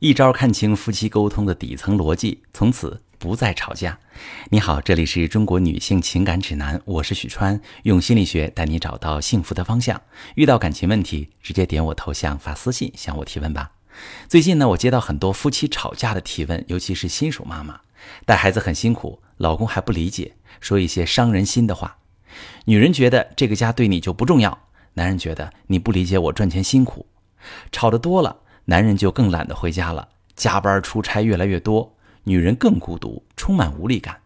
一招看清夫妻沟通的底层逻辑，从此不再吵架。你好，这里是中国女性情感指南，我是许川，用心理学带你找到幸福的方向。遇到感情问题，直接点我头像发私信向我提问吧。最近呢，我接到很多夫妻吵架的提问，尤其是新手妈妈，带孩子很辛苦，老公还不理解，说一些伤人心的话。女人觉得这个家对你就不重要，男人觉得你不理解我赚钱辛苦，吵得多了。男人就更懒得回家了，加班出差越来越多，女人更孤独，充满无力感。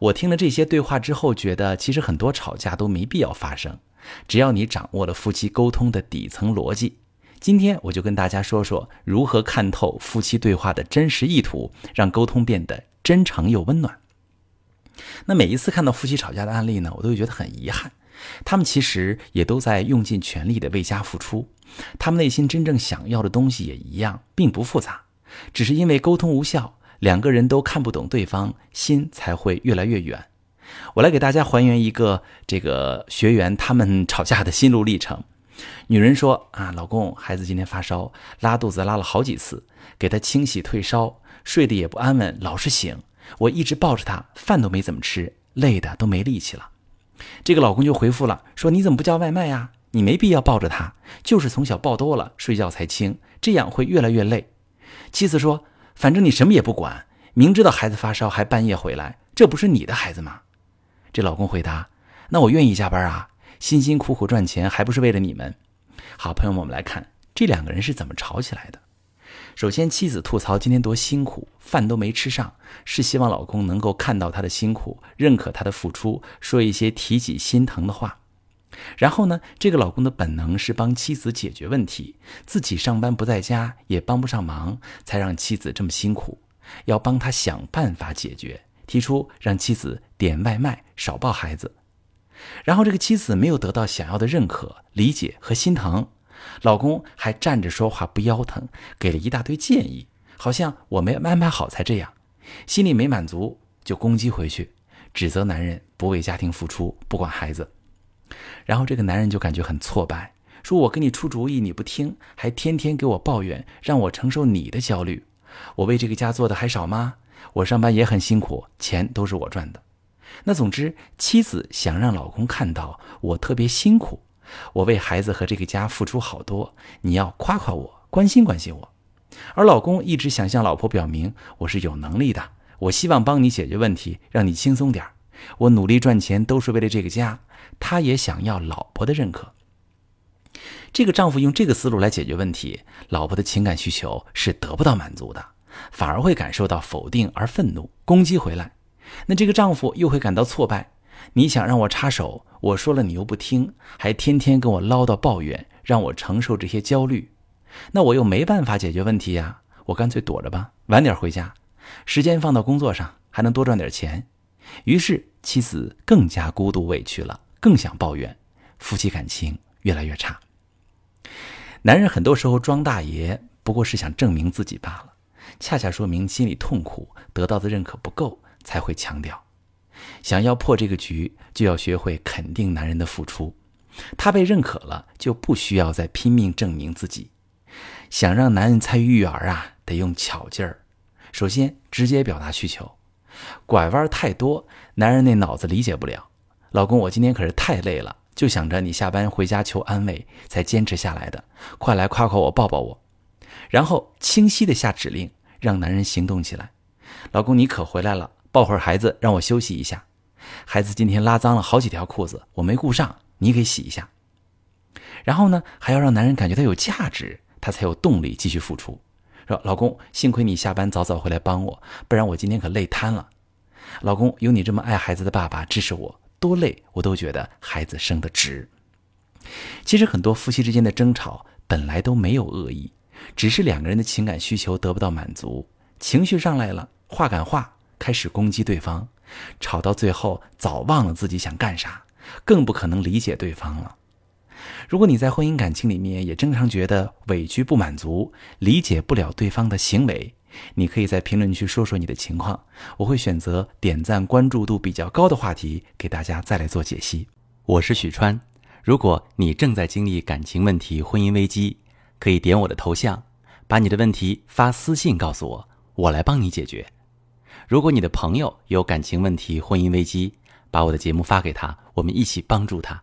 我听了这些对话之后，觉得其实很多吵架都没必要发生，只要你掌握了夫妻沟通的底层逻辑。今天我就跟大家说说如何看透夫妻对话的真实意图，让沟通变得真诚又温暖。那每一次看到夫妻吵架的案例呢，我都会觉得很遗憾。他们其实也都在用尽全力的为家付出，他们内心真正想要的东西也一样，并不复杂，只是因为沟通无效，两个人都看不懂对方，心才会越来越远。我来给大家还原一个这个学员他们吵架的心路历程。女人说：“啊，老公，孩子今天发烧，拉肚子拉了好几次，给他清洗退烧，睡得也不安稳，老是醒，我一直抱着他，饭都没怎么吃，累的都没力气了。”这个老公就回复了，说：“你怎么不叫外卖呀？你没必要抱着他，就是从小抱多了，睡觉才轻，这样会越来越累。”妻子说：“反正你什么也不管，明知道孩子发烧还半夜回来，这不是你的孩子吗？”这老公回答：“那我愿意加班啊，辛辛苦苦赚钱还不是为了你们？”好，朋友们，我们来看这两个人是怎么吵起来的。首先，妻子吐槽今天多辛苦，饭都没吃上，是希望老公能够看到她的辛苦，认可她的付出，说一些提起心疼的话。然后呢，这个老公的本能是帮妻子解决问题，自己上班不在家，也帮不上忙，才让妻子这么辛苦，要帮他想办法解决，提出让妻子点外卖，少抱孩子。然后这个妻子没有得到想要的认可、理解和心疼。老公还站着说话不腰疼，给了一大堆建议，好像我没安排好才这样，心里没满足就攻击回去，指责男人不为家庭付出，不管孩子。然后这个男人就感觉很挫败，说我给你出主意你不听，还天天给我抱怨，让我承受你的焦虑。我为这个家做的还少吗？我上班也很辛苦，钱都是我赚的。那总之，妻子想让老公看到我特别辛苦。我为孩子和这个家付出好多，你要夸夸我，关心关心我。而老公一直想向老婆表明我是有能力的，我希望帮你解决问题，让你轻松点我努力赚钱都是为了这个家。他也想要老婆的认可。这个丈夫用这个思路来解决问题，老婆的情感需求是得不到满足的，反而会感受到否定而愤怒，攻击回来。那这个丈夫又会感到挫败。你想让我插手，我说了你又不听，还天天跟我唠叨抱怨，让我承受这些焦虑，那我又没办法解决问题呀，我干脆躲着吧，晚点回家，时间放到工作上，还能多赚点钱。于是妻子更加孤独委屈了，更想抱怨，夫妻感情越来越差。男人很多时候装大爷，不过是想证明自己罢了，恰恰说明心里痛苦，得到的认可不够，才会强调。想要破这个局，就要学会肯定男人的付出。他被认可了，就不需要再拼命证明自己。想让男人参与育儿啊，得用巧劲儿。首先，直接表达需求，拐弯太多，男人那脑子理解不了。老公，我今天可是太累了，就想着你下班回家求安慰，才坚持下来的。快来夸夸我，抱抱我。然后清晰的下指令，让男人行动起来。老公，你可回来了。抱会儿孩子，让我休息一下。孩子今天拉脏了好几条裤子，我没顾上，你给洗一下。然后呢，还要让男人感觉他有价值，他才有动力继续付出。说老公，幸亏你下班早早回来帮我，不然我今天可累瘫了。老公，有你这么爱孩子的爸爸支持我，多累我都觉得孩子生的值。其实很多夫妻之间的争吵本来都没有恶意，只是两个人的情感需求得不到满足，情绪上来了，话赶话。开始攻击对方，吵到最后早忘了自己想干啥，更不可能理解对方了。如果你在婚姻感情里面也经常觉得委屈不满足理解不了对方的行为你可以在评论区说说你的情况我会选择点赞关注度比较高的话题给大家再来做解析。我是许川如果你正在经历感情问题婚姻危机可以点我的头像把你的问题发私信告诉我我来帮你解决。如果你的朋友有感情问题婚姻危机把我的节目发给他我们一起帮助他。